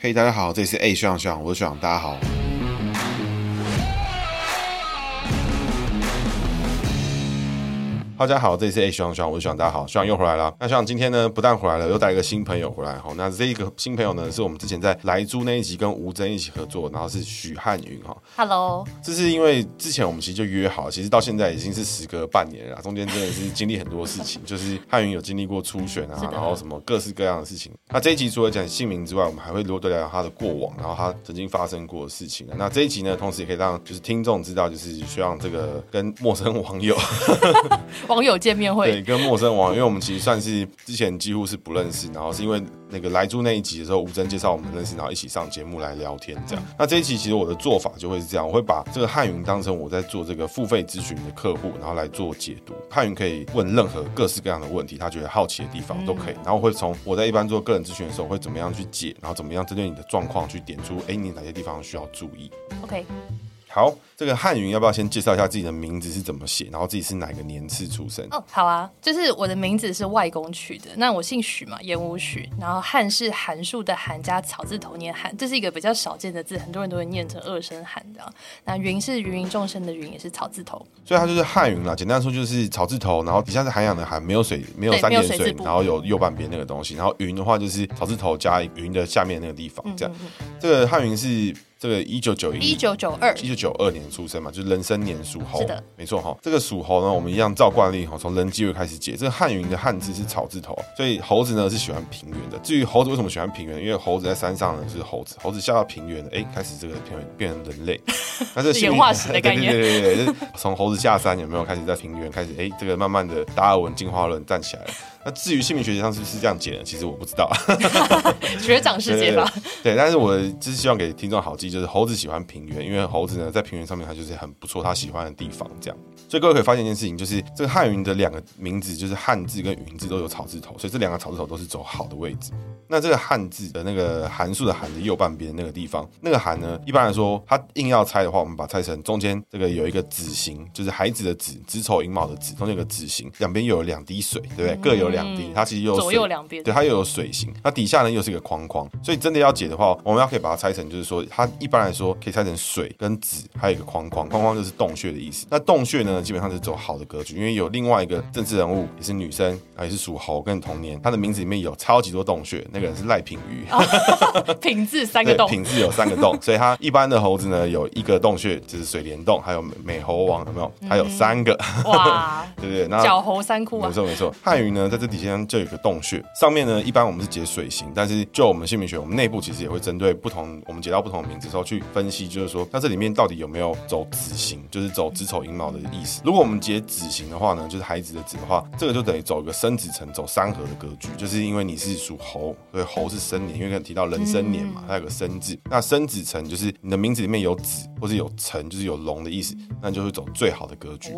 嘿大家好，这里是 A 学长学长，我是学长，大家好。大家好，这里是学长学长，我是学长，大家好，学长又回来了。那学长今天呢，不但回来了，又带一个新朋友回来。哈，那这一个新朋友呢，是我们之前在莱猪那一集跟吴峥一起合作，然后是许汉云哈。Hello，这是因为之前我们其实就约好，其实到现在已经是时隔半年了，中间真的是经历很多事情，就是汉云有经历过初选啊，然后什么各式各样的事情。那这一集除了讲姓名之外，我们还会多聊聊他的过往，然后他曾经发生过的事情。那这一集呢，同时也可以让就是听众知道，就是希望这个跟陌生网友网友见面会。对，跟陌生网友，因为我们其实算是之前几乎是不认识，然后是因为那个来住那一集的时候，吴征介绍我们认识，然后一起上节目来聊天这样。那这一期其实我的做法就会是这样，我会把这个汉云当成我在做这个付费咨询的客户，然后来做解读。汉云可以问任何各式各样的问题，他觉得好奇的地方都可以，然后会从我在一般做个人咨询的时候会怎么样去解，然后怎么样针对你的状况去点出，哎，你哪些地方需要注意？OK。好，这个汉云要不要先介绍一下自己的名字是怎么写，然后自己是哪个年次出生？哦，好啊，就是我的名字是外公取的，那我姓许嘛，言无许，然后汉是函数的函加草字头念汉，这是一个比较少见的字，很多人都会念成二声汉这样。那云是芸芸众生的云，也是草字头，所以它就是汉云啦。简单说就是草字头，然后底下是涵养的涵，没有水，没有三点水，水然后有右半边那个东西，然后云的话就是草字头加云的下面那个地方，这样。嗯嗯嗯，这个汉云是。这个一九九一，一九九二，一九九二年出生嘛，就是人生年属猴。是的，没错哈。这个属猴呢，我们一样照惯例哈，从人机位开始解。这个汉云的汉字是草字头，所以猴子呢是喜欢平原的。至于猴子为什么喜欢平原，因为猴子在山上呢是猴子，猴子下到平原，哎，开始这个平原变成人类。那这演化史的 概念，对对对对，从猴子下山有没有开始在平原开始？哎，这个慢慢的达尔文进化论站起来了。那至于姓名学上是不是这样解呢？其实我不知道，学长是解吧。对，但是我就是希望给听众好记，就是猴子喜欢平原，因为猴子呢在平原上面它就是很不错，它喜欢的地方这样。所以各位可以发现一件事情，就是这个汉云的两个名字，就是汉字跟云字都有草字头，所以这两个草字头都是走好的位置。那这个汉字的那个函数的函的右半边那个地方，那个函呢，一般来说它硬要拆的话，我们把它拆成中间这个有一个子形，就是孩子的子，子丑寅卯的子，中间有个子形，两边又有两滴水，对不对？各有两。两滴，它其实又有左右两边，对，它又有水形。那底下呢又是一个框框，所以真的要解的话，我们要可以把它拆成，就是说它一般来说可以拆成水跟子，还有一个框框，框框就是洞穴的意思。那洞穴呢，基本上是走好的格局，因为有另外一个政治人物也是女生，也是属猴，跟你同年，她的名字里面有超级多洞穴，那个人是赖品妤，哦、品字三个洞，品字有三个洞，所以它一般的猴子呢有一个洞穴，就是水帘洞，还有美猴王有没有？还有三个，嗯、哇，对不对？那角猴三窟啊，没错没错。汉语呢在这底下就有个洞。穴上面呢，一般我们是解水形，但是就我们姓名学，我们内部其实也会针对不同，我们解到不同的名字的时候去分析，就是说，那这里面到底有没有走子形，就是走子丑寅卯的意思。如果我们解子型的话呢，就是孩子的子的话，这个就等于走一个生子辰，走三合的格局，就是因为你是属猴，所以猴是生年，因为刚提到人生年嘛，它有个生字，那生子辰就是你的名字里面有子或是有辰，就是有龙的意思，那就会走最好的格局。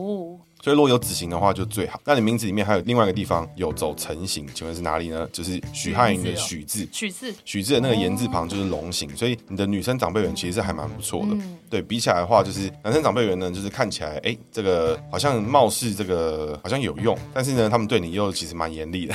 所以如果有子形的话就最好。那你名字里面还有另外一个地方有走成形，请问是哪里呢？就是许汉云的许字，许字，许字的那个言字旁就是龙形，所以你的女生长辈缘其实是还蛮不错的。嗯、对比起来的话，就是男生长辈缘呢，就是看起来哎、欸，这个好像貌似这个好像有用，但是呢，他们对你又其实蛮严厉的。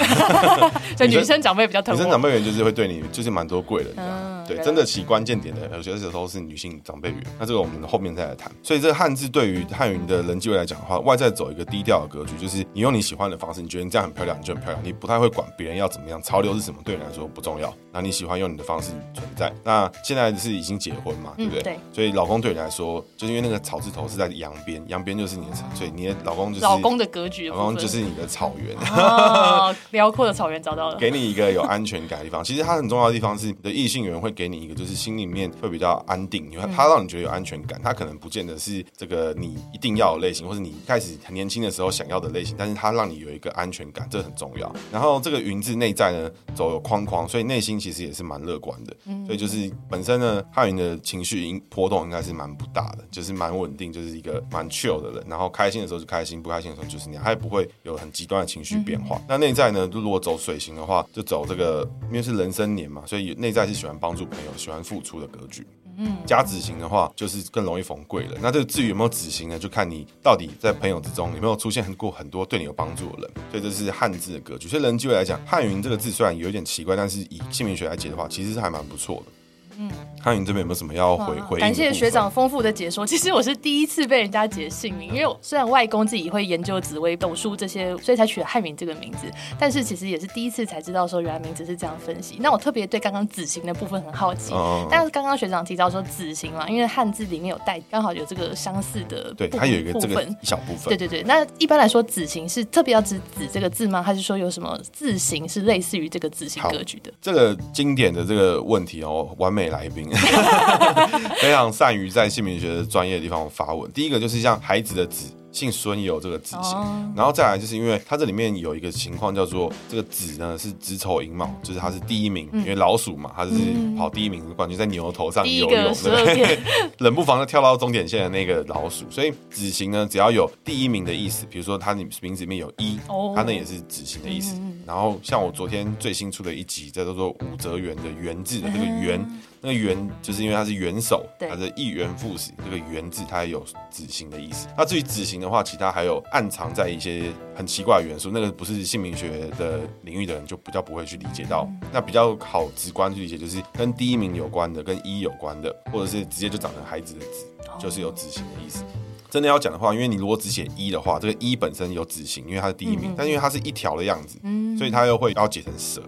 所以女生长辈比较疼。女生长辈缘就是会对你就是蛮多贵人的，嗯、对，真的起关键点的，有些时候是女性长辈缘。那这个我们后面再来谈。所以这个汉字对于汉语的人际位来讲的话，外在。走一个低调的格局，就是你用你喜欢的方式，你觉得你这样很漂亮，你就很漂亮，你不太会管别人要怎么样，潮流是什么，对你来说不重要。那你喜欢用你的方式存在。那现在是已经结婚嘛，对不对？嗯、对。所以老公对你来说，就是因为那个草字头是在阳边，阳边就是你的，所以你的老公就是老公的格局的，老公就是你的草原，哦，辽阔的草原找到了，给你一个有安全感的地方。其实它很重要的地方是，你的异性缘会给你一个，就是心里面会比较安定，因为他让你觉得有安全感。他可能不见得是这个你一定要的类型，或者你一开始很年轻的时候想。要的类型，但是它让你有一个安全感，这很重要。然后这个云字内在呢，走有框框，所以内心其实也是蛮乐观的。嗯所以就是本身呢，汉云的情绪波动应该是蛮不大的，就是蛮稳定，就是一个蛮 chill 的人。然后开心的时候就开心，不开心的时候就是那样，他也不会有很极端的情绪变化。那内在呢，如果走水型的话，就走这个，因为是人生年嘛，所以内在是喜欢帮助朋友、喜欢付出的格局。嗯，加子型的话，就是更容易逢贵了。那这个至于有没有子型呢？就看你到底在朋友之中有没有出现过很多对你有帮助的人。所以这是汉字的格局。所以人机会来讲，汉云这个字虽然有点奇怪，但是以姓名学来解的话，其实是还蛮不错的。汉云这边有没有什么要回回应？感谢学长丰富的解说。其实我是第一次被人家解姓名，因为我虽然外公自己会研究紫薇斗数这些，所以才取了汉云这个名字，但是其实也是第一次才知道说原来名字是这样分析。那我特别对刚刚子行的部分很好奇，嗯、但是刚刚学长提到说子行嘛，因为汉字里面有带刚好有这个相似的部分，对，它有一个这个一小部分。对对对，那一般来说子行是特别要指子这个字吗？还是说有什么字形是类似于这个字形格局的？这个经典的这个问题哦，完美来宾，非常善于在姓名学的专业的地方发文。第一个就是像孩子的子。姓孙也有这个子型，然后再来就是因为它这里面有一个情况叫做这个子呢是子丑寅卯，就是它是第一名，因为老鼠嘛，它是跑第一名的冠军，在牛头上游泳，对，冷不防的跳到终点线的那个老鼠，所以子型呢只要有第一名的意思，比如说它名字里面有一，它那也是子型的意思。然后像我昨天最新出的一集叫做武则元的元字的这个元。那个元就是因为它是元首，它是一元复始，这个元字它也有子形的意思。那至于子形的话，其他还有暗藏在一些很奇怪的元素，那个不是姓名学的领域的人就比较不会去理解到。那比较好直观去理解，就是跟第一名有关的，跟一有关的，或者是直接就长成孩子的子，就是有子形的意思。真的要讲的话，因为你如果只写一的话，这个一本身有子形，因为它是第一名，但因为它是一条的样子，所以它又会要解成蛇。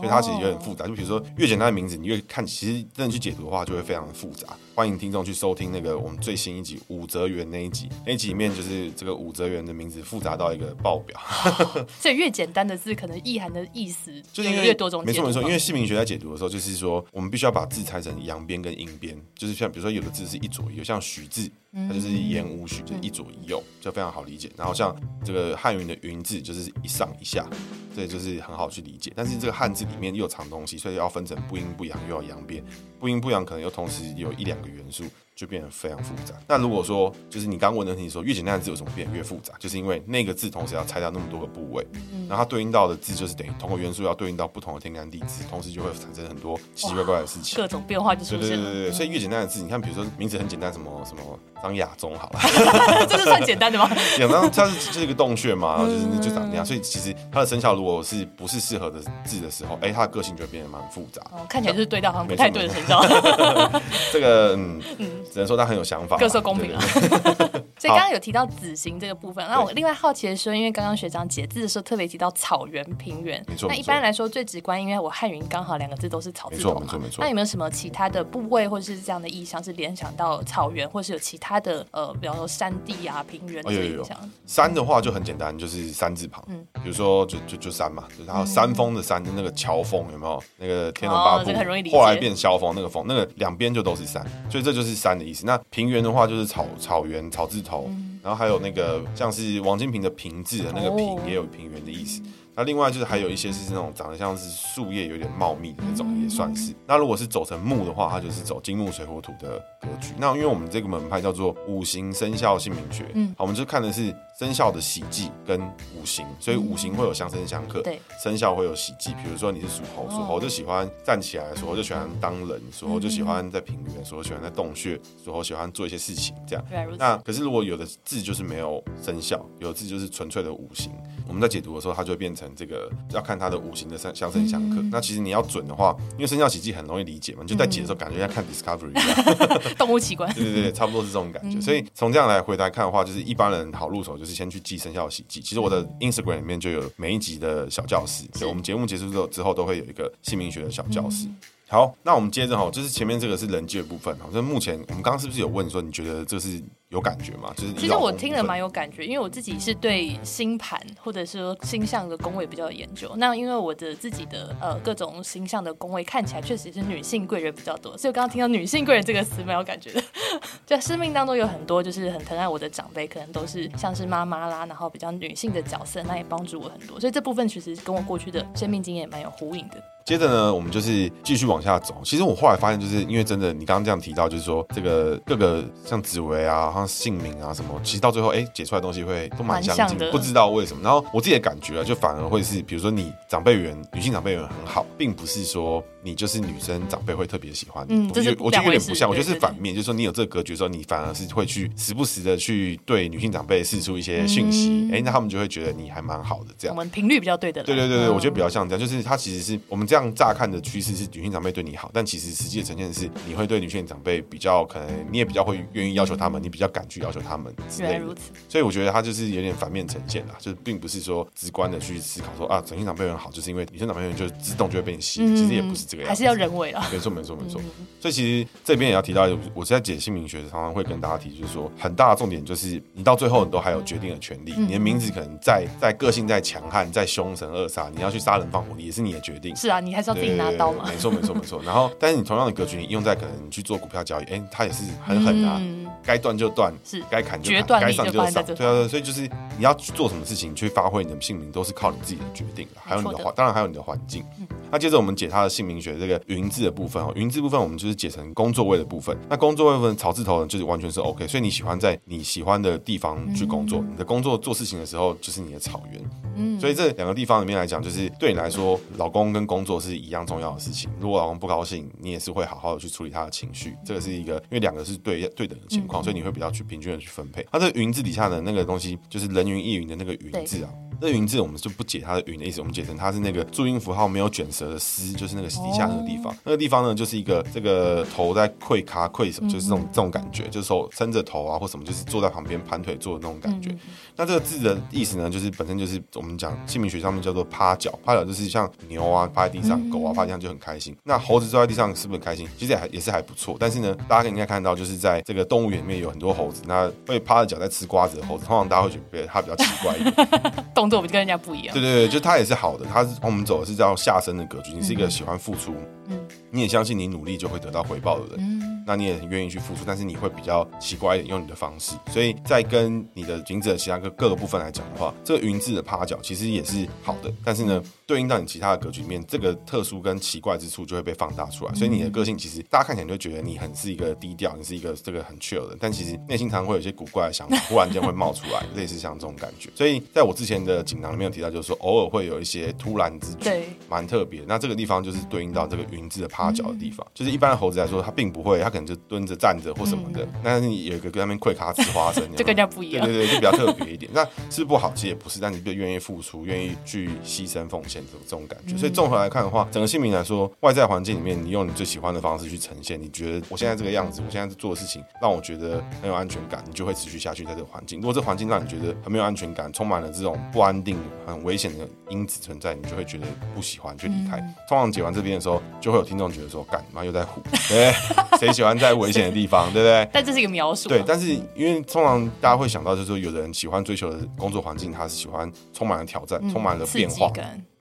所以它其实有点复杂，就比如说越简单的名字，你越看，其实真的去解读的话，就会非常的复杂。欢迎听众去收听那个我们最新一集武则元那一集，那一集里面就是这个武则元的名字复杂到一个爆表。所以越简单的字，可能意涵的意思就是越多种。没错没错，因为姓名学在解读的时候，就是说我们必须要把字拆成阳边跟阴边，就是像比如说有的字是一左一右，像许字，它就是言无许，就是一左一右，就非常好理解。然后像这个汉语的云字，就是一上一下，所以就是很好去理解。但是这个汉字里面又藏东西，所以要分成不阴不阳，又要阳变。不阴不阳，可能又同时有一两个元素。就变得非常复杂。那如果说，就是你刚问的问题说，越简单的字有什么变得越复杂？就是因为那个字同时要拆掉那么多个部位，然后它对应到的字就是等于同个元素要对应到不同的天干地支，同时就会产生很多奇奇怪怪的事情，各种变化就出现了。对对对对，所以越简单的字，你看，比如说名字很简单，什么什么张亚中，好了，这是算简单的吗？亚中它是就是一个洞穴嘛，然后就是就长那样。所以其实它的生肖如果是不是适合的字的时候，哎，它的个性就会变得蛮复杂。哦，看起来就是对到好像不太对的生肖。这个嗯嗯，只能说他很有想法。各色公平啊！所以刚刚有提到子行这个部分，那我另外好奇的是，因为刚刚学长解字的时候特别提到草原、平原，没错。那一般来说最直观，因为我汉云刚好两个字都是草字头嘛，没错没错。那有没有什么其他的部位或者是这样的意象是联想到草原，或是有其他的呃，比方说山地啊、平原这些意象？山的话就很简单，就是山字旁，嗯，比如说就就就山嘛，然后山峰的山，那个乔峰有没有？那个天龙八部后来变萧峰，那个峰，那个两边就都是山，所以这就是山的意思。那平原的话就是草草原草字头，然后还有那个像是王金平的平字的那个平也有平原的意思。那另外就是还有一些是那种长得像是树叶有点茂密的那种，也算是。那如果是走成木的话，它就是走金木水火土的格局。那因为我们这个门派叫做五行生肖姓名学，嗯，好，我们就看的是生肖的喜忌跟五行，所以五行会有相生相克，对，生肖会有喜忌。比如说你是属猴，属猴就喜欢站起来，属猴就喜欢当人，属猴就喜欢在平原，属猴喜欢在洞穴，属猴喜欢做一些事情，这样。那可是如果有的字就是没有生肖，有的字就是纯粹的五行，我们在解读的时候，它就会变成。这个要看它的五行的相相生相克。嗯、那其实你要准的话，因为生肖喜忌很容易理解嘛，你就在解的时候感觉像看 Discovery 一样，动物奇观。对对对，差不多是这种感觉。嗯、所以从这样来回来看的话，就是一般人好入手，就是先去记生肖喜忌。其实我的 Instagram 里面就有每一集的小教室，所以我们节目结束之后之后都会有一个姓名学的小教室。嗯好，那我们接着哈，就是前面这个是人际的部分哈。就是目前我们刚刚是不是有问说，你觉得这是有感觉吗？就是其实我听了蛮有感觉，因为我自己是对星盘或者是说星象的宫位比较有研究。那因为我的自己的呃各种星象的宫位看起来确实是女性贵人比较多，所以我刚刚听到女性贵人这个词蛮有感觉的。就生命当中有很多就是很疼爱我的长辈，可能都是像是妈妈啦，然后比较女性的角色，那也帮助我很多。所以这部分其实跟我过去的生命经验蛮有呼应的。接着呢，我们就是继续往下走。其实我后来发现，就是因为真的，你刚刚这样提到，就是说这个各个像紫薇啊，好像姓名啊什么，其实到最后哎、欸、解出来的东西会都蛮相近，的不知道为什么。然后我自己的感觉啊，就反而会是，比如说你长辈缘，女性长辈缘很好，并不是说你就是女生长辈会特别喜欢你。嗯，我觉得我觉得有点不像，我觉得是反面，就是说你有这个格局的时候，你反而是会去时不时的去对女性长辈释出一些讯息，哎、嗯欸，那他们就会觉得你还蛮好的这样。我们频率比较对的。对对对对，我觉得比较像这样，就是他其实是我们这样乍看的趋势是女性长辈对你好，但其实实际的呈现是你会对女性长辈比较可能，你也比较会愿意要求他们，你比较敢去要求他们之类的。所以我觉得他就是有点反面呈现啦，就是并不是说直观的去思考说啊，女性长辈很好，就是因为女性长辈缘就自动就会被你吸引，其实也不是这个样子，还是要人为啦。没错没错没错。所以其实这边也要提到，我是在解姓名学常常会跟大家提，就是说很大的重点就是你到最后你都还有决定的权利，你的名字可能再再个性再强悍再凶神恶煞，你要去杀人放火，也是你的决定。是啊，你还是要自己拿刀嘛。没错没错没错。然后，但是你同样的格局，你用在可能去做股票交易，哎，它也是很狠啊，该断就断，是该砍就砍，该上就上。对啊，所以就是你要去做什么事情，去发挥你的姓名，都是靠你自己的决定。还有你的环，当然还有你的环境。那接着我们解他的姓名学这个云字的部分哦，云字部分我们就是解成工作位的部分。那工作位部分草字头呢，就是完全是 OK，所以你喜欢在你喜欢的地方去工作，你的工作做事情的时候就是你的草原。嗯，所以这两个地方里面来讲，就是对你来说，老公跟工作是一样重要的事情。如果老公不高兴，你也是会好好的去处理他的情绪。这个是一个，因为两个是对对等的情况，所以你会比较去平均的去分配。它这个云字底下的那个东西，就是人云亦云的那个云字啊。这云字我们就不解它的云的意思，我们解成它是那个注音符号没有卷舌的丝，就是那个底下那个地方。那个地方呢，就是一个这个头在跪咖跪什么，就是这种这种感觉，就是手伸着头啊或什么，就是坐在旁边盘腿坐的那种感觉。那这个字的意思呢，就是本身就是我们讲姓名学上面叫做趴脚，趴脚就是像牛啊趴在地上，狗啊趴在地上就很开心。那猴子坐在地上是不是很开心？其实也还也是还不错。但是呢，大家应该看到，就是在这个动物园里面有很多猴子，那会趴着脚在吃瓜子的猴子，通常大家会觉得它比较奇怪一点，动作跟人家不一样。对对对，就他也是好的，他是我们走的是叫下身的格局。你是一个喜欢付出，嗯，你也相信你努力就会得到回报的人，嗯，那你也很愿意去付出，但是你会比较奇怪一点，用你的方式。所以在跟你的名字的其他各各个部分来讲的话，这个云字的趴脚其实也是好的，但是呢，对应到你其他的格局里面，这个特殊跟奇怪之处就会被放大出来。所以你的个性其实大家看起来就觉得你很是一个低调，你是一个这个很 chill 的，但其实内心常常会有一些古怪的想法，忽然间会冒出来，类似像这种感觉。所以在我之前的锦囊里面有提到，就是说偶尔会有一些突然之举，对，蛮特别。那这个地方就是对应到这个云字的趴脚的地方，就是一般的猴子来说，它并不会，它可能就蹲着、站着或什么的。但是你有一个跟他们跪咖吃花生，这更加不一样。对对对，就比较特别一点。那是不是不好？其实也不是，但你就愿意付出，愿意去牺牲奉献这这种感觉。所以综合来看的话，整个姓名来说，外在环境里面，你用你最喜欢的方式去呈现，你觉得我现在这个样子，我现在做的事情让我觉得很有安全感，你就会持续下去在这个环境。如果这环境让你觉得很没有安全感，充满了这种不安定、很危险的因子存在，你就会觉得不喜欢，就离开。通常解完这边的时候，就会有听众觉得说：“干嘛又在唬？对，谁喜欢在危险的地方？对不对？”但这是一个描述。对，但是因为通常大家会想到，就是说，有的人喜欢追求的工作环境，他是喜欢充满了挑战，充满了变化。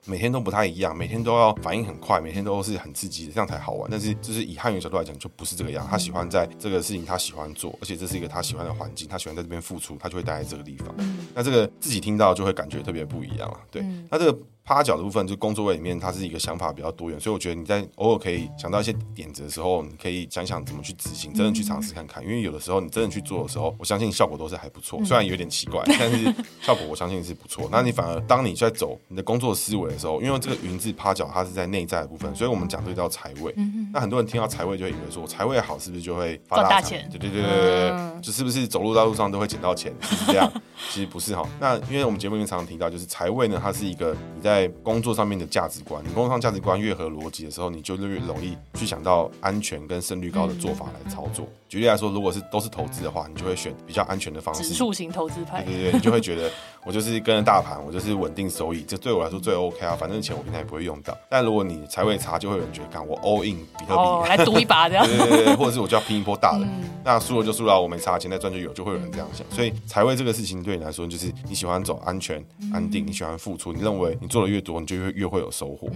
每天都不太一样，每天都要反应很快，每天都是很刺激的，这样才好玩。但是，就是以汉语角度来讲，就不是这个样。他喜欢在这个事情，他喜欢做，而且这是一个他喜欢的环境，他喜欢在这边付出，他就会待在这个地方。那这个自己听到就会感觉特别不一样了。对，那这个。趴脚的部分，就工作位里面，它是一个想法比较多元，所以我觉得你在偶尔可以想到一些点子的时候，你可以想想怎么去执行，真的去尝试看看。因为有的时候你真的去做的时候，我相信效果都是还不错，虽然有点奇怪，但是效果我相信是不错。那你反而当你在走你的工作思维的时候，因为这个云字趴脚它是在内在的部分，所以我们讲这个叫财位。那很多人听到财位就会以为说财位好是不是就会发大钱？对对对对对，就是不是走路到路上都会捡到钱？是不是这样？其实不是哈。那因为我们节目里面常常提到，就是财位呢，它是一个你在工作上面。的价值观，你工作上价值观越合逻辑的时候，你就越容易去想到安全跟胜率高的做法来操作。嗯、举例来说，如果是都是投资的话，你就会选比较安全的方式，指数型投资派。对对对，你就会觉得我就是跟着大盘，我就是稳定收益，这对我来说最 OK 啊。反正钱我平常也不会用到。但如果你财位差，就会有人觉得，看我 all in 比特币、哦、来赌一把这样。对对对，或者是我就要拼一波大的，嗯、那输了就输了，我没差，钱再赚就有，就会有人这样想。所以财位这个事情对你来说，就是你喜欢走安全、安定，你喜欢付出，你认为你做的越多，你就越越会有收获。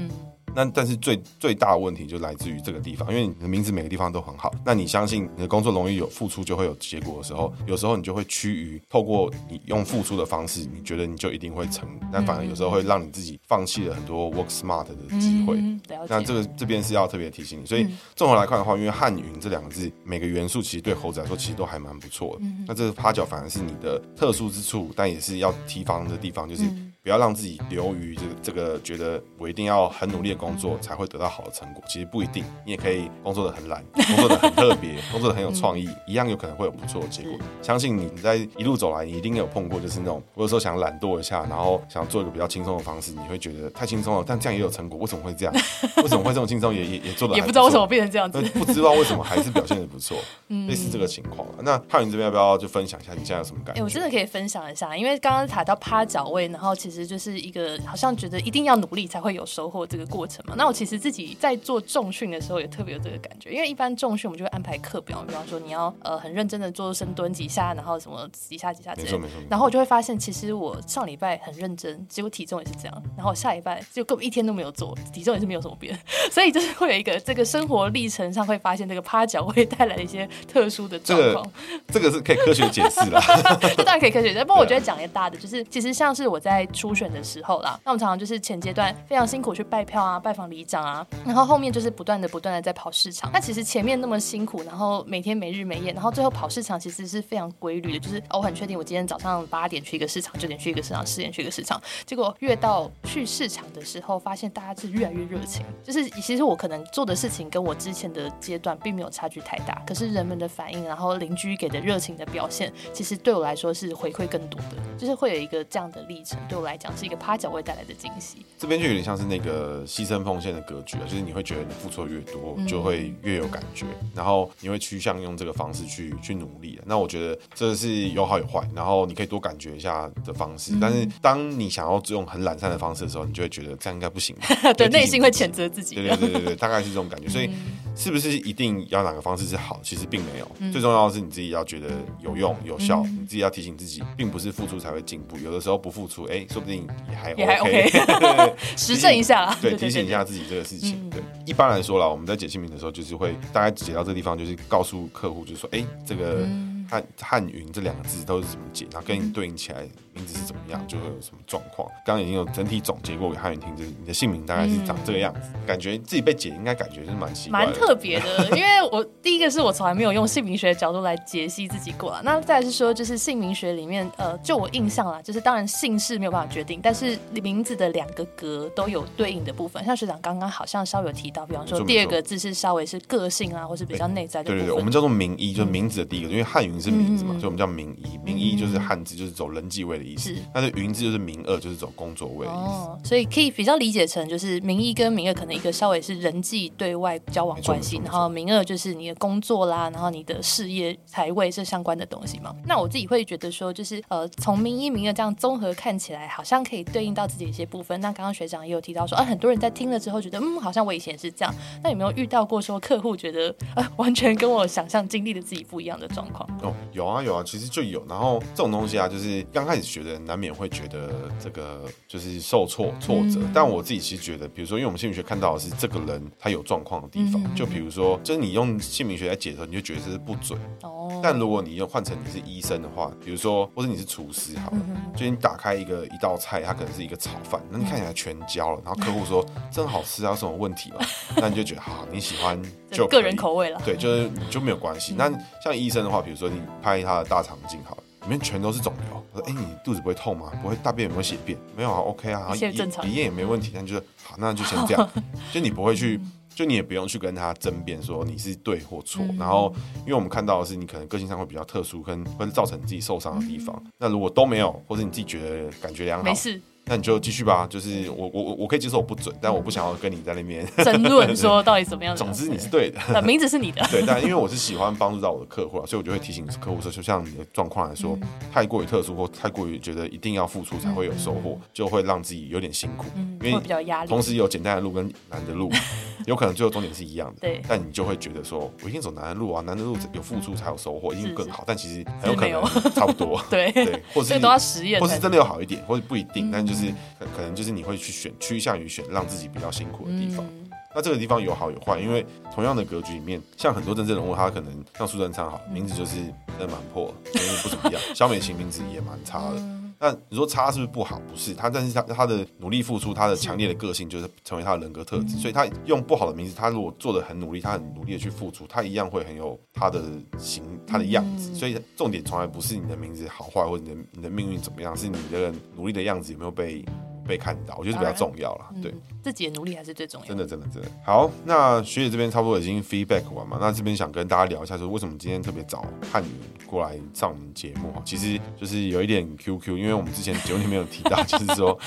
那但是最最大的问题就来自于这个地方，因为你的名字每个地方都很好，那你相信你的工作容易有付出就会有结果的时候，有时候你就会趋于透过你用付出的方式，你觉得你就一定会成，但反而有时候会让你自己放弃了很多 work smart 的机会。嗯、那这个这边是要特别提醒你，所以综合来看的话，因为汉云这两个字每个元素其实对猴子来说其实都还蛮不错的。那这个趴脚反而是你的特殊之处，但也是要提防的地方，就是。不要让自己流于这个这个，觉得我一定要很努力的工作才会得到好的成果。其实不一定，你也可以工作的很懒，工作的很特别，工作的很有创意，一样有可能会有不错的结果。相信你，你在一路走来，你一定有碰过，就是那种我有时候想懒惰一下，然后想做一个比较轻松的方式，你会觉得太轻松了，但这样也有成果，为什么会这样？为什么会这么轻松？也也也做的也不知道为什么变成这样子，不知道为什么还是表现的不错，类似这个情况。那汉云这边要不要就分享一下你现在有什么感觉？哎，我真的可以分享一下，因为刚刚踩到趴脚位，然后其实就是一个。好像觉得一定要努力才会有收获这个过程嘛。那我其实自己在做重训的时候也特别有这个感觉，因为一般重训我们就会安排课表，比方说你要呃很认真的做深蹲几下，然后什么几下几下之类。然后我就会发现，其实我上礼拜很认真，结果体重也是这样。然后下礼拜就根本一天都没有做，体重也是没有什么变。所以就是会有一个这个生活历程上会发现这个趴脚会带来一些特殊的状况。这个是可以科学解释的，这当然可以科学解释。不过我觉得讲一个大的，就是其实像是我在初选的时候啦。那我们常常就是前阶段非常辛苦去拜票啊，拜访里长啊，然后后面就是不断的不断的在跑市场。那其实前面那么辛苦，然后每天没日没夜，然后最后跑市场其实是非常规律的，就是我很确定我今天早上八点去一个市场，九点去一个市场，十点去一个市场。结果越到去市场的时候，发现大家是越来越热情。就是其实我可能做的事情跟我之前的阶段并没有差距太大，可是人们的反应，然后邻居给的热情的表现，其实对我来说是回馈更多的，就是会有一个这样的历程，对我来讲是一个趴脚会带来的惊喜。这边就有点像是那个牺牲奉献的格局啊，就是你会觉得你付出的越多，就会越有感觉，然后你会趋向用这个方式去去努力。那我觉得这是有好有坏，然后你可以多感觉一下的方式。但是当你想要用很懒散的方式的时候，你就会觉得这样应该不行，对，内心会谴责自己。对对对对对，大概是这种感觉。所以是不是一定要哪个方式是好？其实并没有，最重要的是你自己要觉得有用有效，你自己要提醒自己，并不是付出才会进步，有的时候不付出，哎，说不定也还也还 OK。实证一下啦，对，提醒一下自己这个事情。对，一般来说啦，我们在解姓名的时候，就是会大概解到这个地方，就是告诉客户，就是说，哎，这个。汉汉云这两个字都是怎么解？然后跟你对应起来名字是怎么样，就会有什么状况？刚刚已经有整体总结过给汉云听，就是你的姓名大概是长这个样子，嗯、感觉自己被解应该感觉是蛮奇怪，蛮特别的。因为我第一个是我从来没有用姓名学的角度来解析自己过啊。那再是说，就是姓名学里面，呃，就我印象啦，就是当然姓氏没有办法决定，但是名字的两个格都有对应的部分。像学长刚刚好像稍微有提到，比方说第二个字是稍微是个性啊，或是比较内在的部分。对对对，我们叫做名医，就是名字的第一个，因为汉云是名字嘛，所以我们。叫名医，名医就是汉字，就是走人际位的意思。但是云字就是名二，就是走工作位的意思。哦，所以可以比较理解成，就是名医跟名二可能一个稍微是人际对外交往关系，然后名二就是你的工作啦，然后你的事业财位是相关的东西嘛。那我自己会觉得说，就是呃，从名医名二这样综合看起来，好像可以对应到自己一些部分。那刚刚学长也有提到说，啊，很多人在听了之后觉得，嗯，好像我以前是这样。那有没有遇到过说客户觉得，呃，完全跟我想象经历的自己不一样的状况？哦，有啊有啊，其实就有，然后。这种东西啊，就是刚开始学的人难免会觉得这个就是受挫挫折。嗯、但我自己其实觉得，比如说，因为我们姓名学看到的是这个人他有状况的地方，嗯、就比如说，就是你用姓名学来解的时候，你就觉得这是不准。哦。但如果你用换成你是医生的话，比如说，或者你是厨师，好了，嗯、就你打开一个一道菜，它可能是一个炒饭，那你看起来全焦了，然后客户说真好吃啊，有什么问题吗？那你就觉得好，你喜欢 就个人口味了。对，就是就没有关系。那像医生的话，比如说你拍他的大肠镜，好了。里面全都是肿瘤。我说：“哎、欸，你肚子不会痛吗？不会大便有没有血便？没有啊，OK 啊，一切正常，鼻炎也没问题。但就是好，那就先这样。就你不会去，就你也不用去跟他争辩说你是对或错。嗯、然后，因为我们看到的是你可能个性上会比较特殊，跟会造成你自己受伤的地方。嗯、那如果都没有，或者你自己觉得感觉良好，没事。”那你就继续吧，就是我我我可以接受我不准，但我不想要跟你在那边争论 说到底怎么样。总之你是对的，名字是你的。对，但因为我是喜欢帮助到我的客户啊，所以我就会提醒客户说，就像你的状况来说，太过于特殊或太过于觉得一定要付出才会有收获，就会让自己有点辛苦，因为比较压力。同时有简单的路跟难的路，有可能最后终点是一样的，对，但你就会觉得说，我一定走难的路啊，难的路有付出才有收获，一定更好。但其实很有可能差不多，对对，或是都要实验，或是真的有好一点，或者不一定，但就是可能就是你会去选，趋向于选让自己比较辛苦的地方。那这个地方有好有坏，因为同样的格局里面，像很多政治人物，他可能像苏贞昌好，名字就是真的蛮破，名字不怎么样。萧美琴名字也蛮差的。那你说差是不是不好？不是，他但是他他的努力付出，他的强烈的个性就是成为他的人格特质。所以他用不好的名字，他如果做的很努力，他很努力的去付出，他一样会很有他的形，他的样子。所以重点从来不是你的名字好坏，或者你的你的命运怎么样，是你的努力的样子有没有被。被看到，我觉得是比较重要了。嗯、对，自己的努力还是最重要的。真的，真的，真的。好，那学姐这边差不多已经 feedback 完嘛，那这边想跟大家聊一下，说为什么今天特别找汉云过来上我们节目哈，其实就是有一点 QQ，因为我们之前节目里面有提到，就是说。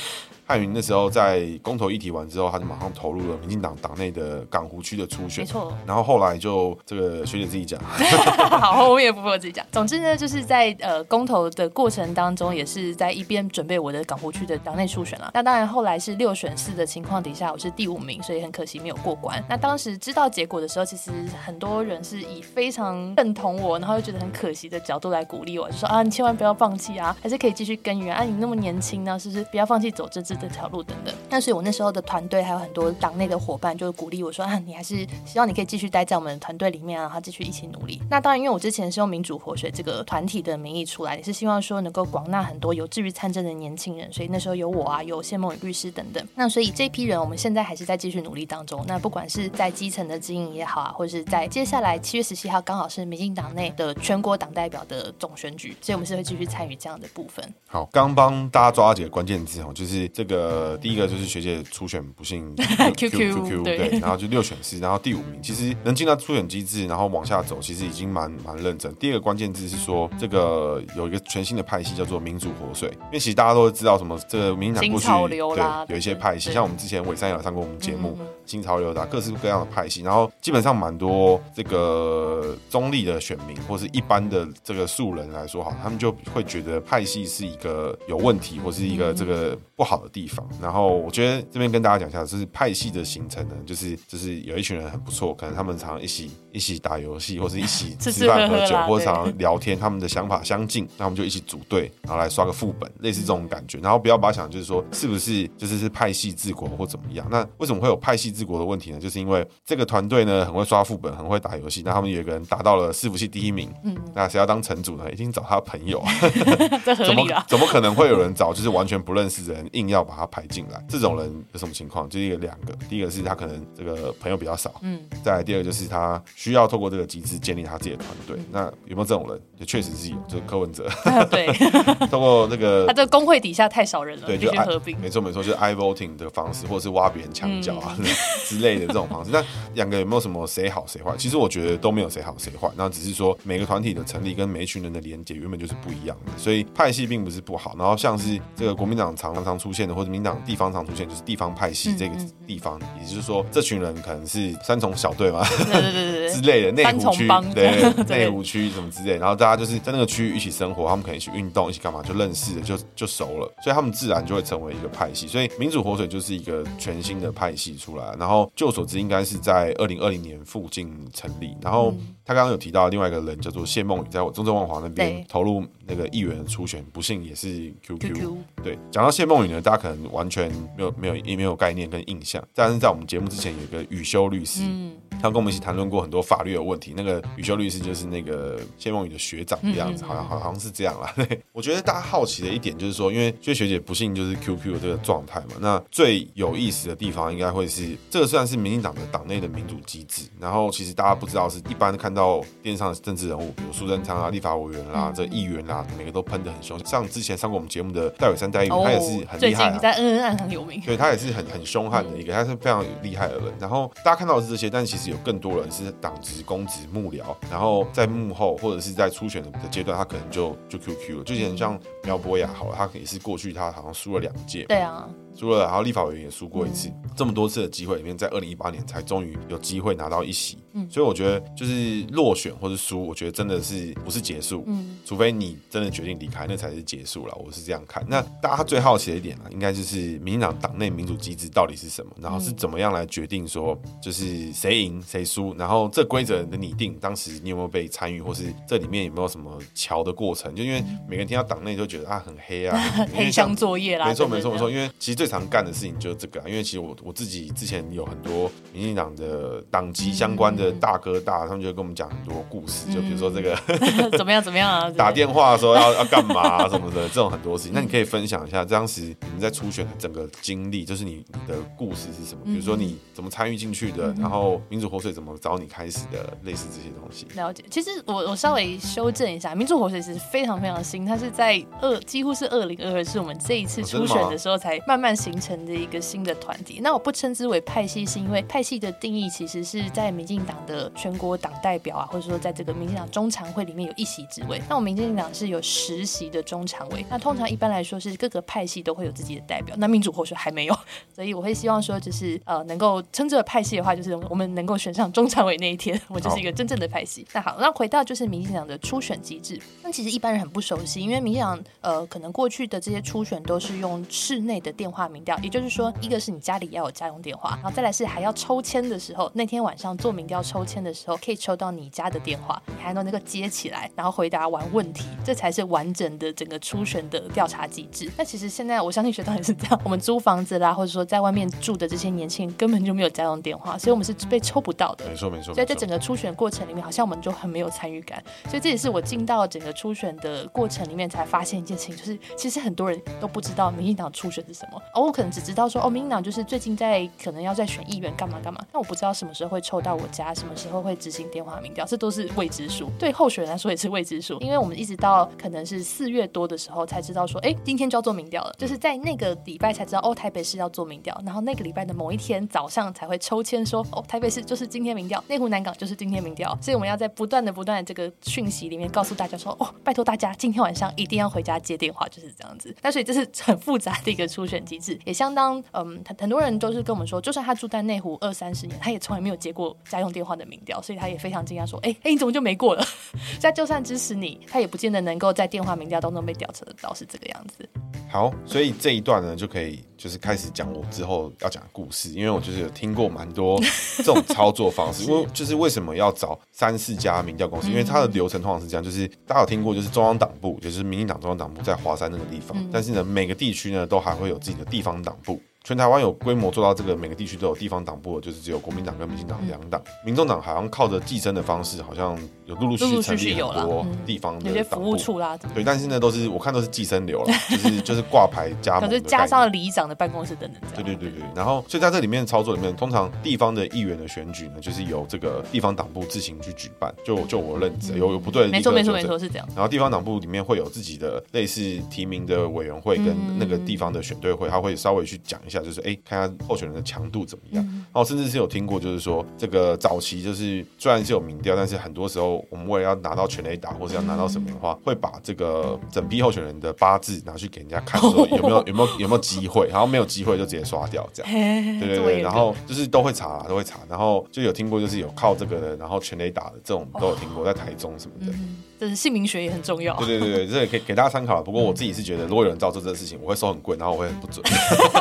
汉云那时候在公投议题完之后，他就马上投入了民进党党内的港湖区的初选。没错。然后后来就这个学姐自己讲。好，我也不会我自己讲。总之呢，就是在呃公投的过程当中，也是在一边准备我的港湖区的党内初选了。那当然后来是六选四的情况底下，我是第五名，所以很可惜没有过关。那当时知道结果的时候，其实很多人是以非常认同我，然后又觉得很可惜的角度来鼓励我，就说啊，你千万不要放弃啊，还是可以继续耕耘啊，你那么年轻呢，是不是不要放弃走政治？这条路等等，但是我那时候的团队还有很多党内的伙伴，就是鼓励我说啊，你还是希望你可以继续待在我们团队里面啊，然后继续一起努力。那当然，因为我之前是用民主活水这个团体的名义出来，也是希望说能够广纳很多有志于参政的年轻人，所以那时候有我啊，有谢孟瑀律师等等。那所以这批人，我们现在还是在继续努力当中。那不管是在基层的经营也好啊，或者是在接下来七月十七号刚好是民进党内的全国党代表的总选举，所以我们是会继续参与这样的部分。好，刚帮大家抓到几个关键字哦，就是这个。呃，第一个就是学姐初选不幸 Q Q Q 对，然后就六选四，然后第五名，其实能进到初选机制，然后往下走，其实已经蛮蛮认真。第二个关键字是说，这个有一个全新的派系叫做民主活水，因为其实大家都知道什么，这个民进党过去对有一些派系，像我们之前伟山有上过我们节目，新潮流的各式各样的派系，然后基本上蛮多这个中立的选民或是一般的这个素人来说，哈，他们就会觉得派系是一个有问题或是一个这个不好的地方。然后我觉得这边跟大家讲一下，就是派系的形成呢，就是就是有一群人很不错，可能他们常常一起一起打游戏，或是一起吃饭喝酒，或者常常聊天，他们的想法相近，那我们就一起组队，然后来刷个副本，类似这种感觉。然后不要把它想就是说是不是就是是派系治国或怎么样？那为什么会有派系治国的问题呢？就是因为这个团队呢很会刷副本，很会打游戏，那他们有一个人达到了伺服器第一名，嗯，那谁要当城主呢？一定找他的朋友啊，这合理啊？怎么可能会有人找就是完全不认识的人硬要把他排进来？这种人有什么情况？就一个两个，第一个是他可能这个朋友比较少，嗯，再来第二个就是他需要透过这个机制建立他自己的团队。嗯、那有没有这种人？也确实是有，就是柯文哲，对，透过那个 他这个工会底下太少人了，对，就合并，没错没错，就是 i voting 的方式，或者是挖别人墙角啊、嗯、之类的这种方式。那两个有没有什么谁好谁坏？其实我觉得都没有谁好谁坏，那只是说每个团体的成立跟每一群人的连接原本就是不一样的，所以派系并不是不好。然后像是这个国民党常常出现的，或者民党地方常出现，就是地方派系这个地方，嗯嗯、也就是说，这群人可能是三重小队嘛，对对对对 之类的内湖区，对内湖区什么之类，然后大家就是在那个区域一起生活，他们可能一起运动，一起干嘛，就认识了，就就熟了，所以他们自然就会成为一个派系。所以民主活水就是一个全新的派系出来，然后据我所知，应该是在二零二零年附近成立。然后他刚刚有提到另外一个人叫做谢梦雨，在我中正万华那边投入那个议员的初选，不幸也是 QQ。对，讲到谢梦雨呢，大家可能完全没有没有也没有概念跟印象，但是在我们节目之前有一个宇修律师，嗯、他跟我们一起谈论过很多法律的问题。那个宇修律师就是那个谢梦雨的学长的样子，嗯嗯嗯好像好像是这样啦。对，我觉得大家好奇的一点就是说，因为薛学姐不幸就是 QQ 的这个状态嘛，那最有意思的地方应该会是这个虽然是民进党的党内的民主机制，然后其实大家不知道是一般看到电视上的政治人物，比如苏贞昌啊、立法委员啦、这议员啦，每个都喷得很凶。像之前上过我们节目的戴伟山戴议员，哦、他也是很厉害、啊，在恩恩案很有名，对他也是很很凶悍的一个，他是非常厉害的人。然后大家看到的是这些，但其实有更多人是党职、公职、幕僚，然后在幕后或者是在初选的阶段，他可能就就 QQ 了。就像像苗博雅好了，他也是过去他好像输了两届，对啊，输了，然后立法委员也输过一次，嗯、这么多次的机会里面，在二零一八年才终于有机会拿到一席。嗯，所以我觉得就是落选或者输，我觉得真的是不是结束。嗯，除非你真的决定离开，那才是结束了。我是这样看。那大家最好奇的一点呢，应该就是民进党党内民主机制到底是什么，然后是怎么样来决定说就是谁赢谁输，然后这规则的拟定，当时你有没有被参与，或是这里面有没有什么桥的过程？就因为每个人听到党内就觉得啊很黑啊，黑箱作业啦。没错没错没错，因为其实最常干的事情就是这个，因为其实我我自己之前有很多民进党的党籍相关的大哥大，他们就会跟我们讲很多故事，就比如说这个 怎么样怎么样啊，打电话说要要干嘛 什么的这种很多事情。那你可以分享一下当时你们在初选的整个经历，就是你你的故事是什么？比如说你怎么参与进去的，然后民主活水怎么找你开始的，类似这些东西。了解，其实我我稍微修正一下，民主活水其实非常非常新，它是在二几乎是二零二二，是我们这一次初选的时候才慢慢形成的一个新的团体。那我不称之为派系，是因为派系的定义其实是在民进党的全国党代表啊，或者说在这个民进党中常会里面有一席之位。那我们民进党是有十席的中常委，那通常一般来说是各个派系都会有自己的代表，那民主活水还没有，所以我会希望说就是呃能够称之为派系的话，就是我们能够选上中常委那一天，我就是一个真正的派系。那好，那回到就是民进党的初选机制，那其实一般人很不熟悉，因为民进党呃可能过去的这些初选都是用室内的电话民调，也就是说，一个是你家里要有家用电话，然后再来是还要抽签的时候，那天晚上做民调抽签的时候，可以抽到你家的电话，你还能那个接起来，然后回答完问题，这才是完整的整个初选的调查机制。那其实现在我相信学长也是这样，我们租房子啦，或者说在外面住的这些年轻人根本就没有家用电话，所以我们是被抽不到的。没错没错。所以在整个初选过程里面，好像我们就很没有参与感。所以这也是我进到整个初选的过程里面才发现一件事情，就是其实很多人都不知道民进党初选是什么。哦，我可能只知道说，哦，民进党就是最近在可能要在选议员干嘛干嘛，那我不知道什么时候会抽到我家，什么时候会执行电话民调，这都是未知数。对候选人来说也是未知数，因为我们一直到可能是四月多的时候才知道说，哎，今天就要做民调了，就是在那个礼拜才知道，哦，台北市要做民调，然后那个礼拜的某一天早上才会抽签说，哦，台北市就是今天民调，内湖南港就是今天民调，所以我们要在不断的不断的这个讯息里面告诉大家说，哦，拜托大家今天晚上一定要回家接电话，就是这样子。那所以这是很复杂的一个初选机也相当嗯，很很多人都是跟我们说，就算他住在内湖二三十年，他也从来没有接过家用电话的民调，所以他也非常惊讶说，哎哎，你怎么就没过了？在就算支持你，他也不见得能够在电话民调当中被调查得到，是这个样子。好，所以这一段呢就可以就是开始讲我之后要讲的故事，因为我就是有听过蛮多这种操作方式，因为就是为什么要找三四家民调公司，因为它的流程通常是这样，就是大家有听过，就是中央党部，就是民进党中央党部在华山那个地方，但是呢每个地区呢都还会有自己的地方党部。全台湾有规模做到这个，每个地区都有地方党部，就是只有国民党跟民进党两党。民众党好像靠着寄生的方式，好像有陆陆续续成立很多地方的党部，有些服务处啦。对，但是呢，都是我看都是寄生流了，就是就是挂牌加盟，可是加上了里长的办公室等等。对对对对，然后所以在这里面操作里面，通常地方的议员的选举呢，就是由这个地方党部自行去举办。就就我认知，有有不对没错没错没错是这样。然后地方党部里面会有自己的类似提名的委员会跟那个地方的选队会，他会稍微去讲一下，就是哎看下。候选人的强度怎么样？然后甚至是有听过，就是说这个早期就是虽然是有民调，但是很多时候我们为了要拿到全垒打或者要拿到什么的话，会把这个整批候选人的八字拿去给人家看，说有没有有没有有没有机会，然后没有机会就直接刷掉，这样。对对对，然后就是都会查，都会查，然后就有听过，就是有靠这个的，然后全垒打的这种都有听过，在台中什么的。这是姓名学也很重要。对对对对，这也可以给大家参考。不过我自己是觉得，如果有人照做这个事情，我会收很贵，然后我会很不准，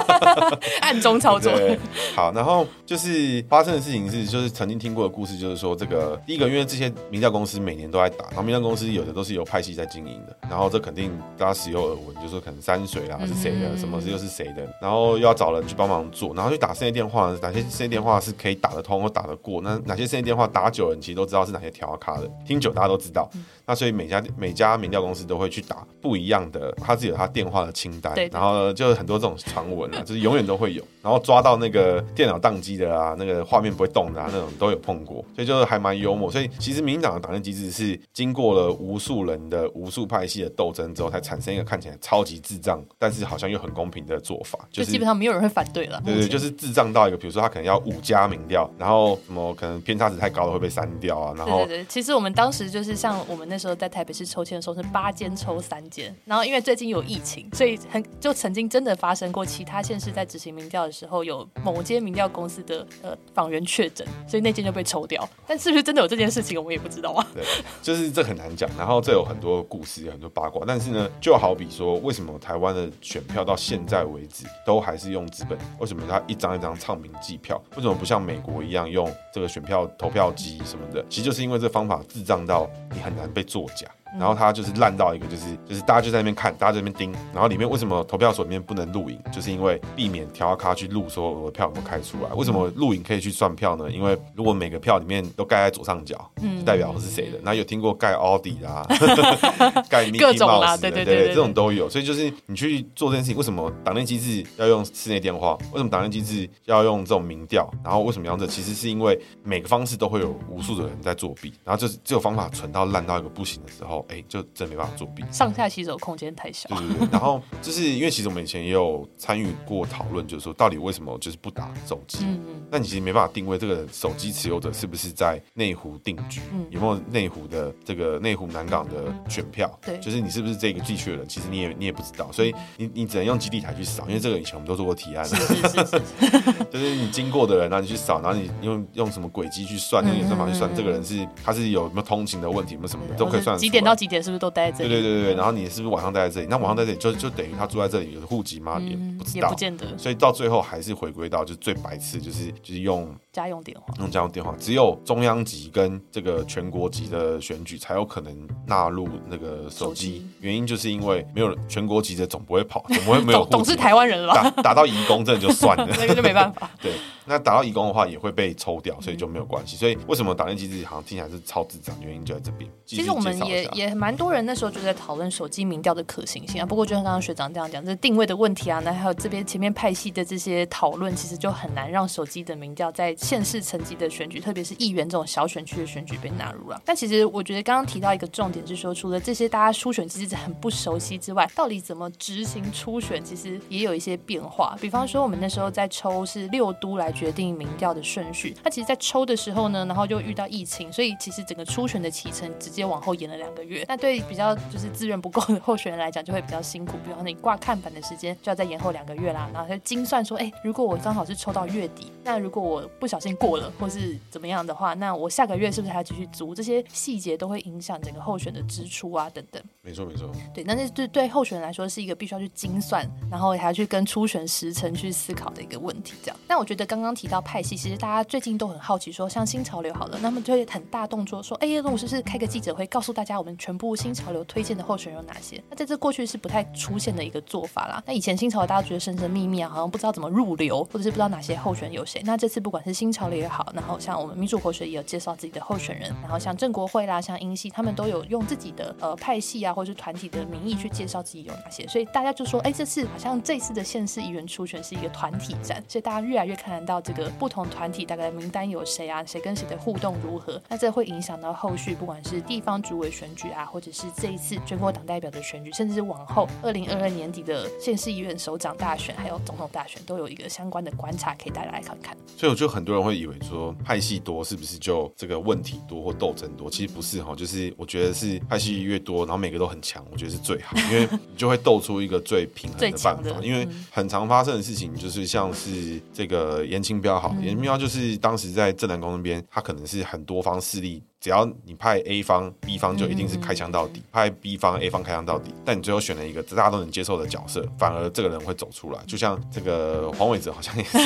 暗中操作。好，然后就是发生的事情是，就是曾经听过的故事，就是说这个第一个，因为这些民调公司每年都在打，然后民调公司有的都是由派系在经营的，然后这肯定大家时有耳闻，就是说可能山水啊是谁的，什么事又是谁的，然后又要找人去帮忙做，然后去打室内电话，哪些室内电话是可以打得通或打得过？那哪些室内电话打久了，你其实都知道是哪些调卡的，听久大家都知道。那所以每家每家民调公司都会去打不一样的，他自己有他电话的清单，对，然后就是很多这种传闻啊，就是永远都会有，然后抓到那个电脑宕机的啊，那个画面不会动的啊，那种都有碰过，所以就是还蛮幽默。所以其实民进党的党内机制是经过了无数人的无数派系的斗争之后，才产生一个看起来超级智障，但是好像又很公平的做法，就是就基本上没有人会反对了。对对，就是智障到一个，比如说他可能要五家民调，然后什么可能偏差值太高了会被删掉啊，然后对对对，其实我们当时就是像我们那时候在台北市抽。签的时候是八间抽三间，然后因为最近有疫情，所以很就曾经真的发生过其他县市在在执行民调的时候，有某间民调公司的呃访员确诊，所以那间就被抽掉。但是不是真的有这件事情，我们也不知道啊。对，就是这很难讲。然后这有很多故事，很多八卦。但是呢，就好比说，为什么台湾的选票到现在为止都还是用资本？为什么它一张一张唱名计票？为什么不像美国一样用这个选票投票机什么的？其实就是因为这方法智障到你很难被作假。然后它就是烂到一个，就是就是大家就在那边看，大家在那边盯。然后里面为什么投票所里面不能录影？就是因为避免调卡去录说我的票有没有开出来。为什么录影可以去算票呢？因为如果每个票里面都盖在左上角，就代表是谁的。那有听过盖奥迪啦，盖 Mickey Mouse 的，对对对，这种都有。所以就是你去做这件事情，为什么党内机制要用室内电话？为什么党内机制要用这种民调？然后为什么要这？其实是因为每个方式都会有无数的人在作弊。然后就是这个方法蠢到烂到一个不行的时候。哎，就真没办法作弊，上下洗手空间太小。对对对，然后 就是因为其实我们以前也有参与过讨论，就是说到底为什么就是不打手机？嗯嗯。那你其实没办法定位这个手机持有者是不是在内湖定居，嗯、有没有内湖的这个内湖南港的选票？对，就是你是不是这个地区的人？其实你也你也不知道，所以你你只能用基地台去扫，因为这个以前我们都做过提案，是是是是 就是你经过的人，然后你去扫，然后你用用什么轨迹去算，用演算法去算，这个人是他是有没有通勤的问题，有没有什么的都可以算。到几点是不是都待在这里？对对对对，然后你是不是晚上待在这里？那晚上待在这里就就等于他住在这里有户籍吗？也不知道，也不见得。所以到最后还是回归到就是最白痴，就是就是用家用电话，用家用电话，只有中央级跟这个全国级的选举才有可能纳入那个手机。原因就是因为没有全国级的总不会跑，总不会没有总是台湾人了打打到移工这就算了，那个就没办法。对。那打到移工的话也会被抽掉，所以就没有关系。所以为什么打电机制好像听起来是超智障？原因就在这边。其实我们也也蛮多人那时候就在讨论手机民调的可行性啊。不过就像刚刚学长这样讲，这定位的问题啊。那还有这边前面派系的这些讨论，其实就很难让手机的民调在县市层级的选举，特别是议员这种小选区的选举被纳入了。但其实我觉得刚刚提到一个重点是说，除了这些大家初选机制很不熟悉之外，到底怎么执行初选，其实也有一些变化。比方说我们那时候在抽是六都来决定民调的。顺序，那其实，在抽的时候呢，然后就遇到疫情，所以其实整个初选的启程直接往后延了两个月。那对比较就是资源不够的候选人来讲，就会比较辛苦。比方说，你挂看板的时间就要再延后两个月啦。然后他精算说，哎，如果我刚好是抽到月底，那如果我不小心过了，或是怎么样的话，那我下个月是不是还要继续租？这些细节都会影响整个候选的支出啊，等等。没错，没错。对，那这对对候选人来说是一个必须要去精算，然后还要去跟初选时程去思考的一个问题。这样。那我觉得刚刚提到派系，其实大家最近都很好奇，说像新潮流好了，那么就会很大动作说，哎，那我是不是开个记者会，告诉大家我们全部新潮流推荐的候选人有哪些？那在这过去是不太出现的一个做法啦。那以前新潮流大家觉得神神秘秘啊，好像不知道怎么入流，或者是不知道哪些候选人有谁。那这次不管是新潮流也好，然后像我们民主活学也有介绍自己的候选人，然后像郑国会啦，像英系，他们都有用自己的呃派系啊，或者是团体的名义去介绍自己有哪些。所以大家就说，哎，这次好像这次的县市议员初选是一个团体战，所以大家越来越看得到这个不同团体大概的名单。有谁啊？谁跟谁的互动如何？那这会影响到后续，不管是地方主委选举啊，或者是这一次全国党代表的选举，甚至是往后二零二二年底的县市议员首长大选，还有总统大选，都有一个相关的观察，可以大家来看看。所以我觉得很多人会以为说派系多是不是就这个问题多或斗争多？其实不是哈，就是我觉得是派系越多，然后每个都很强，我觉得是最好，因为你 就会斗出一个最平衡的办法。因为很常发生的事情就是像是这个严清标好，颜清标就是当时。在正南宫那边，他可能是很多方势力。只要你派 A 方、B 方，就一定是开枪到底；派 B 方、A 方开枪到底。但你最后选了一个大家都能接受的角色，反而这个人会走出来。就像这个黄伟哲，好像也是。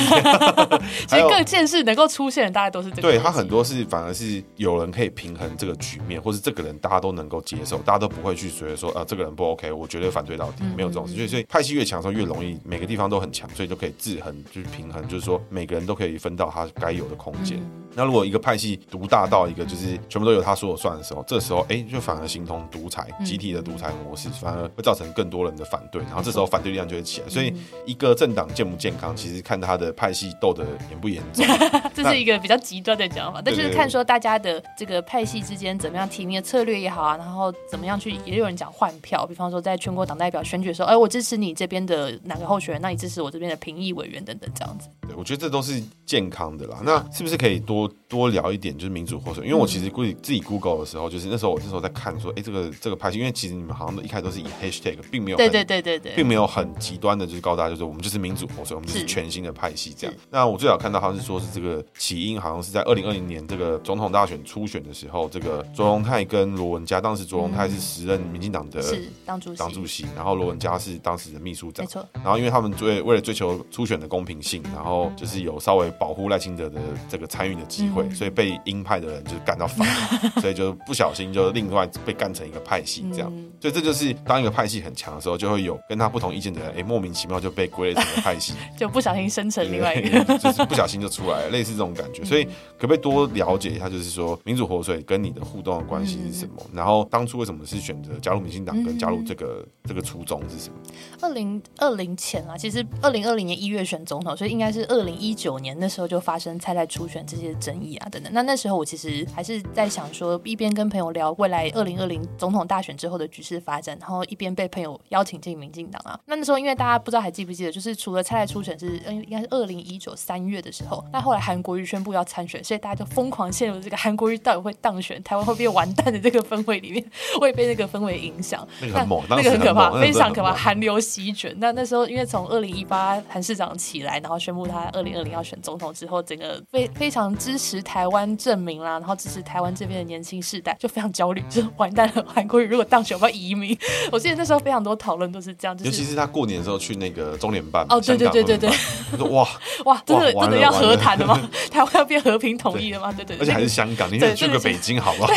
其实各件事能够出现的，大概都是这个。对，他很多是反而是有人可以平衡这个局面，或是这个人大家都能够接受，大家都不会去觉得说啊，这个人不 OK，我绝对反对到底。没有这种事。所以，所以派系越强的时候越容易，每个地方都很强，所以就可以制衡，就是平衡，就是说每个人都可以分到他该有的空间。那如果一个派系独大到一个就是全部都由他说了算的时候，这时候哎、欸，就反而形同独裁，集体的独裁模式，反而会造成更多人的反对，然后这时候反对力量就会起来。所以一个政党健不健康，其实看他的派系斗得严不严重。这是一个比较极端的讲法，但就是看说大家的这个派系之间怎么样提名的策略也好啊，然后怎么样去，也有人讲换票，比方说在全国党代表选举的时候，哎，我支持你这边的哪个候选人，那你支持我这边的评议委员等等这样子。对，我觉得这都是健康的啦。那是不是可以多？多多聊一点，就是民主活水，因为我其实估计自己 Google 的时候，就是那时候我那时候在看说，哎，这个这个派系，因为其实你们好像一开始都是以 Hashtag，并没有对对对对对，并没有很极端的，就是告诉大家就是我们就是民主活水，我们就是全新的派系这样。那我最早看到好像是说是这个起因，好像是在二零二零年这个总统大选初选的时候，这个卓荣泰跟罗文嘉，当时卓荣泰是时任民进党的党主席，党主席，然后罗文嘉是当时的秘书长，没错。然后因为他们为为了追求初选的公平性，然后就是有稍微保护赖清德的这个参与的机会，所以被鹰派的人就干到翻，所以就不小心就另外被干成一个派系这样。所以这就是当一个派系很强的时候，就会有跟他不同意见的人，哎，莫名其妙就被归类成派系，就不小心生成另外一个，就是不小心就出来了，类似这种感觉。所以可不可以多了解一下，就是说民主活水跟你的互动的关系是什么？然后当初为什么是选择加入民进党，跟加入这个这个初衷是什么？二零二零前啊，其实二零二零年一月选总统，所以应该是二零一九年那时候就发生蔡蔡初选这些争议啊等等。那那时候我其实还是在想说，一边跟朋友聊未来二零二零总统大选之后的局势发展，然后一边被朋友邀请进民进党啊。那那时候因为大家不知道还记不记得，就是除了蔡蔡初选是嗯应该是二零一九三月的时候，那后来韩国瑜宣布要参选，所以大家就疯狂陷入这个韩国瑜到底会当选，台湾会变完蛋的这个氛围里面，会被那个氛围影响。那个很猛，那个很可怕，非常可怕，寒流席卷。那那时候因为从二零一八韩市长起来，然后宣布他二零二零要选总统之后，整个非非常支持台湾证明啦，然后支持台湾这边的年轻世代就非常焦虑，就是完蛋了，韩国瑜如果当选，我要移民？我记得那时候非常多讨论都是这样，就是、尤其是他过年的时候去那个中联办，哦，对对对对对，他说哇 哇，真的真的要和谈的吗？台湾要变和平统一了吗？对对，对，而且还是香港，你去个北京好不好？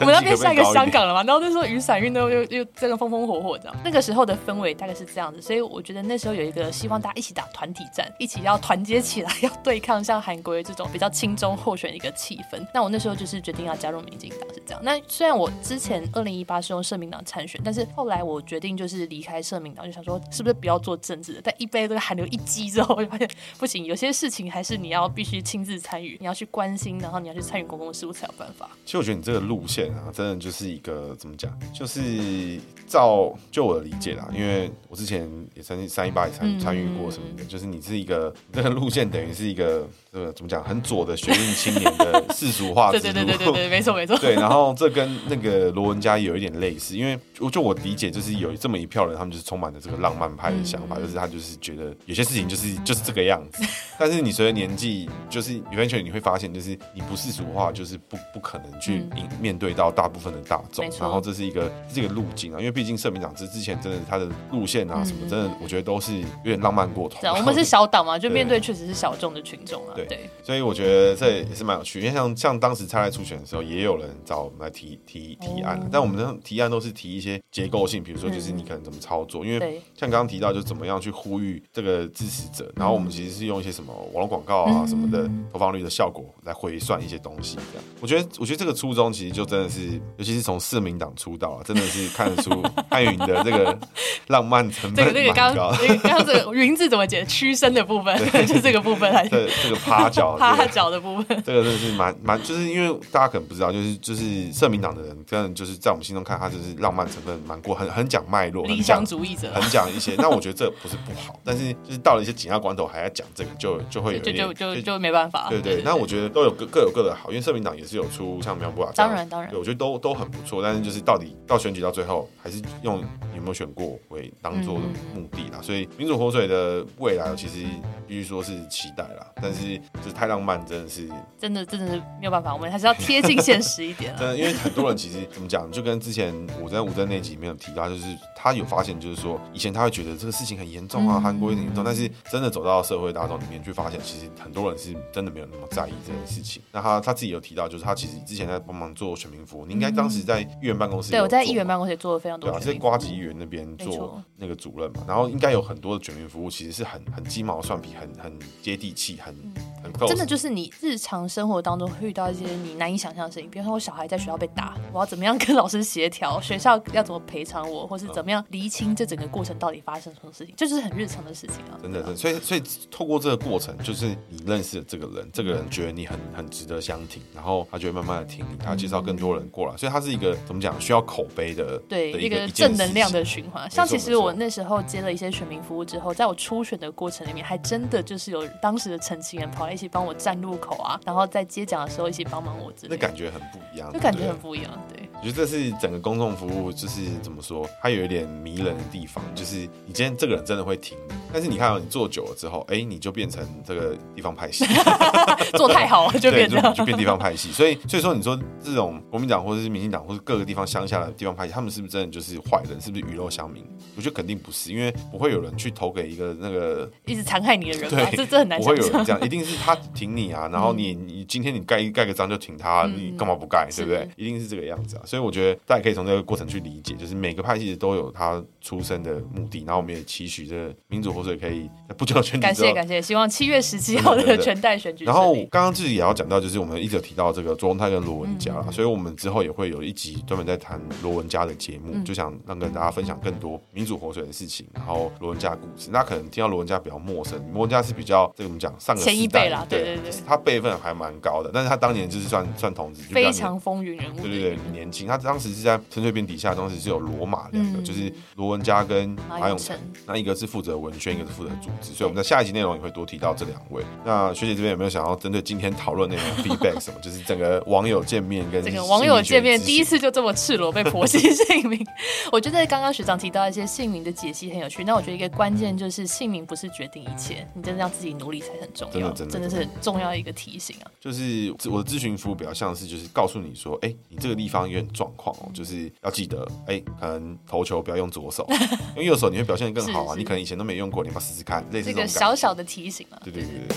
我们要变下一个香港了嘛？然后那时候雨伞运动又又真的风风火火这样，那个时候的氛围大概是这样子，所以我觉得那时候有一个希望大家一起打团体战，一起要要团结起来，要对抗像韩国这种比较轻中候选一个气氛。那我那时候就是决定要加入民进党，是这样。那虽然我之前二零一八是用社民党参选，但是后来我决定就是离开社民党，就想说是不是不要做政治的。但一杯这个韩流一击之后，我就发现不行，有些事情还是你要必须亲自参与，你要去关心，然后你要去参与公共事务才有办法。其实我觉得你这个路线啊，真的就是一个怎么讲，就是照就我的理解啦，因为我之前也曾经三一八也参参与过什么的，就是你是一个 这个路线等于是一个。呃，怎么讲？很左的学运青年的世俗化 对，对对对对对，没错没错。对，然后这跟那个罗文家有一点类似，因为我就我理解，就是有这么一票人，他们就是充满了这个浪漫派的想法，就是他就是觉得有些事情就是就是这个样子。但是你随着年纪，就是完全你会发现，就是你不世俗化，就是不不可能去面对到大部分的大众。然后这是一个这个路径啊，因为毕竟社民党之之前真的他的路线啊什么，真的我觉得都是有点浪漫过头。我们是 小党嘛，就面对确实是小众的群众啊。对，所以我觉得这也是蛮有趣，因为像像当时蔡赖初选的时候，也有人找我们来提提提案，但我们的提案都是提一些结构性，比如说就是你可能怎么操作，因为像刚刚提到，就怎么样去呼吁这个支持者，然后我们其实是用一些什么网络广告啊什么的投放率的效果来回算一些东西，这样。我觉得，我觉得这个初衷其实就真的是，尤其是从市民党出道啊，真的是看得出潘云的这个浪漫成分蛮高。刚刚这个云字怎么解？屈伸的部分，就这个部分还是对这个趴脚。趴脚的部分，这个真的是蛮蛮，就是因为大家可能不知道，就是就是社民党的人，跟就是在我们心中看他就是浪漫成分蛮过，很很讲脉络，理想主义者，很讲一些。那我觉得这不是不好，但是就是到了一些紧要关头还要讲这个，就就会有就就就就没办法。对对，那我觉得都有各各有各的好，因为社民党也是有出像苗博雅，当然当然，我觉得都都很不错。但是就是到底到选举到最后，还是用有没有选过为当做的目的啦。所以民主活水的未来，其实必须说是期待啦。但是就是太浪漫，真的是。真的，真的是没有办法，我们还是要贴近现实一点。真 的，因为很多人其实怎么讲，就跟之前我在吴峥那集没有提到，就是他有发现，就是说以前他会觉得这个事情很严重啊，韩国有点严重，但是真的走到社会大众里面去发现，其实很多人是真的没有那么在意这件事情。那他他自己有提到，就是他其实之前在帮忙做选民服务，你应该当时在议员办公室，对，我在议员办公室也做了非常多，对啊，是瓜吉议员那边做那个主任嘛，然后应该有很多的选民服务，其实是很很鸡毛蒜皮，很很接地气，很很真的就是你日常。生活当中会遇到一些你难以想象的事情，比如说我小孩在学校被打，我要怎么样跟老师协调？学校要怎么赔偿我，或是怎么样厘清这整个过程到底发生什么事情？这就是很日常的事情啊。真的，真的，所以所以透过这个过程，就是你认识了这个人，这个人觉得你很很值得相挺，然后他就会慢慢的听你，他介绍更多人过来，所以他是一个怎么讲需要口碑的，对，一个正能量的循环。像其实我那时候接了一些选民服务之后，在我初选的过程里面，还真的就是有当时的陈情人跑来一起帮我站路口啊，然后在接奖的时候一起帮忙我之类的，那感觉很不一样，就感觉很不一样，对。我觉得这是整个公众服务，就是怎么说，它有一点迷人的地方，就是你今天这个人真的会听你，但是你看到你做久了之后，哎，你就变成这个地方派系，做太好了就变成就，就变地方派系。所以所以说，你说这种国民党或者是民进党或者各个地方乡下的地方派系，他们是不是真的就是坏人？是不是鱼肉乡民？我觉得肯定不是，因为不会有人去投给一个那个一直残害你的人吧，对，这这很难。不会有人这样，一定是他挺你啊，然后你你今天你盖盖个章就挺他，嗯、你干嘛不盖？对不对？一定是这个样子啊。所以我觉得大家可以从这个过程去理解，就是每个派系都有他出生的目的，然后我们也期许这个民主活水可以不久的选举感谢感谢，希望七月十七号的全代选举。然后刚刚自己也要讲到，就是我们一直有提到这个卓荣泰跟罗文嘉、嗯、所以我们之后也会有一集专门在谈罗文佳的节目，嗯、就想让跟大家分享更多民主活水的事情，然后罗文佳的故事。那可能听到罗文佳比较陌生，罗文佳是比较这个我们讲上个前一辈啦，对对对，他辈分还蛮高的，但是他当年就是算算同志，非常风云人物，对对对，年轻。他当时是在陈水扁底下，当时是有罗马两个，嗯、就是罗文嘉跟马永成，那一个是负责文宣，一个是负责组织，所以我们在下一集内容也会多提到这两位。那学姐这边有没有想要针对今天讨论内容 feedback 什么？就是整个网友见面跟整个网友见面第一次就这么赤裸被婆媳姓名，我觉得刚刚学长提到一些姓名的解析很有趣。那我觉得一个关键就是姓名不是决定一切，你真的要自己努力才很重要，真的真的真的是很重要一个提醒啊。就是我的咨询服务比较像是就是告诉你说，哎、欸，你这个地方有点状况哦，就是要记得，哎、欸，可能投球不要用左手，因为右手你会表现得更好啊。是是你可能以前都没用过，你要试试看，类似这种小小的提醒啊。对对对对。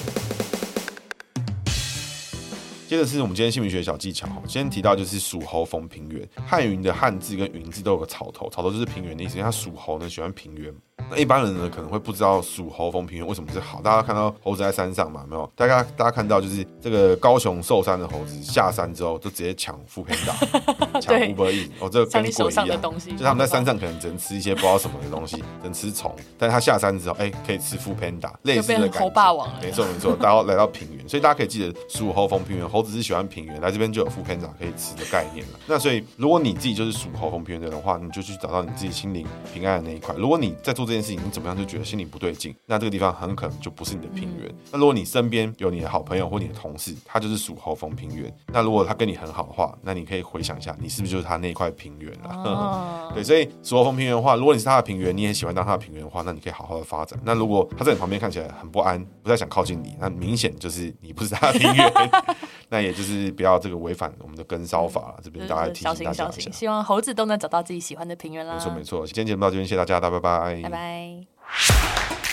接着是我们今天姓名学小技巧，先提到就是属猴逢平原，汉云的汉字跟云字都有个草头，草头就是平原的意思，因为它属猴呢喜欢平原。那一般人呢可能会不知道属猴逢平原为什么是好。大家看到猴子在山上嘛，没有？大家大家看到就是这个高雄寿山的猴子下山之后就直接抢 foodpanda，抢 Uber Eats 哦，这个跟鬼一样。就他们在山上可能只能吃一些不知道什么的东西，只能吃虫。但是他下山之后，哎、欸，可以吃 foodpanda，类似的感觉。猴霸王了。没错没错，然后来到平原，所以大家可以记得属猴逢平原，猴子是喜欢平原，来这边就有 foodpanda 可以吃的概念了。那所以如果你自己就是属猴逢平原的人的话，你就去找到你自己心灵平安的那一块。如果你在做这件事情，你怎么样就觉得心里不对劲，那这个地方很可能就不是你的平原。那如果你身边有你的好朋友或你的同事，他就是属猴逢平原，那如果他跟你很好的话，那你可以回想一下，你是不是就是他那块平原了？哦、对，所以属猴逢平原的话，如果你是他的平原，你也喜欢当他的平原的话，那你可以好好的发展。那如果他在你旁边看起来很不安，不太想靠近你，那明显就是你不是他的平原。那也就是不要这个违反我们的根烧法了。这边大家提醒大家一下，小心小心，希望猴子都能找到自己喜欢的平原啦。没错没错，今天节目到这边，谢谢大家，大家拜拜，拜拜。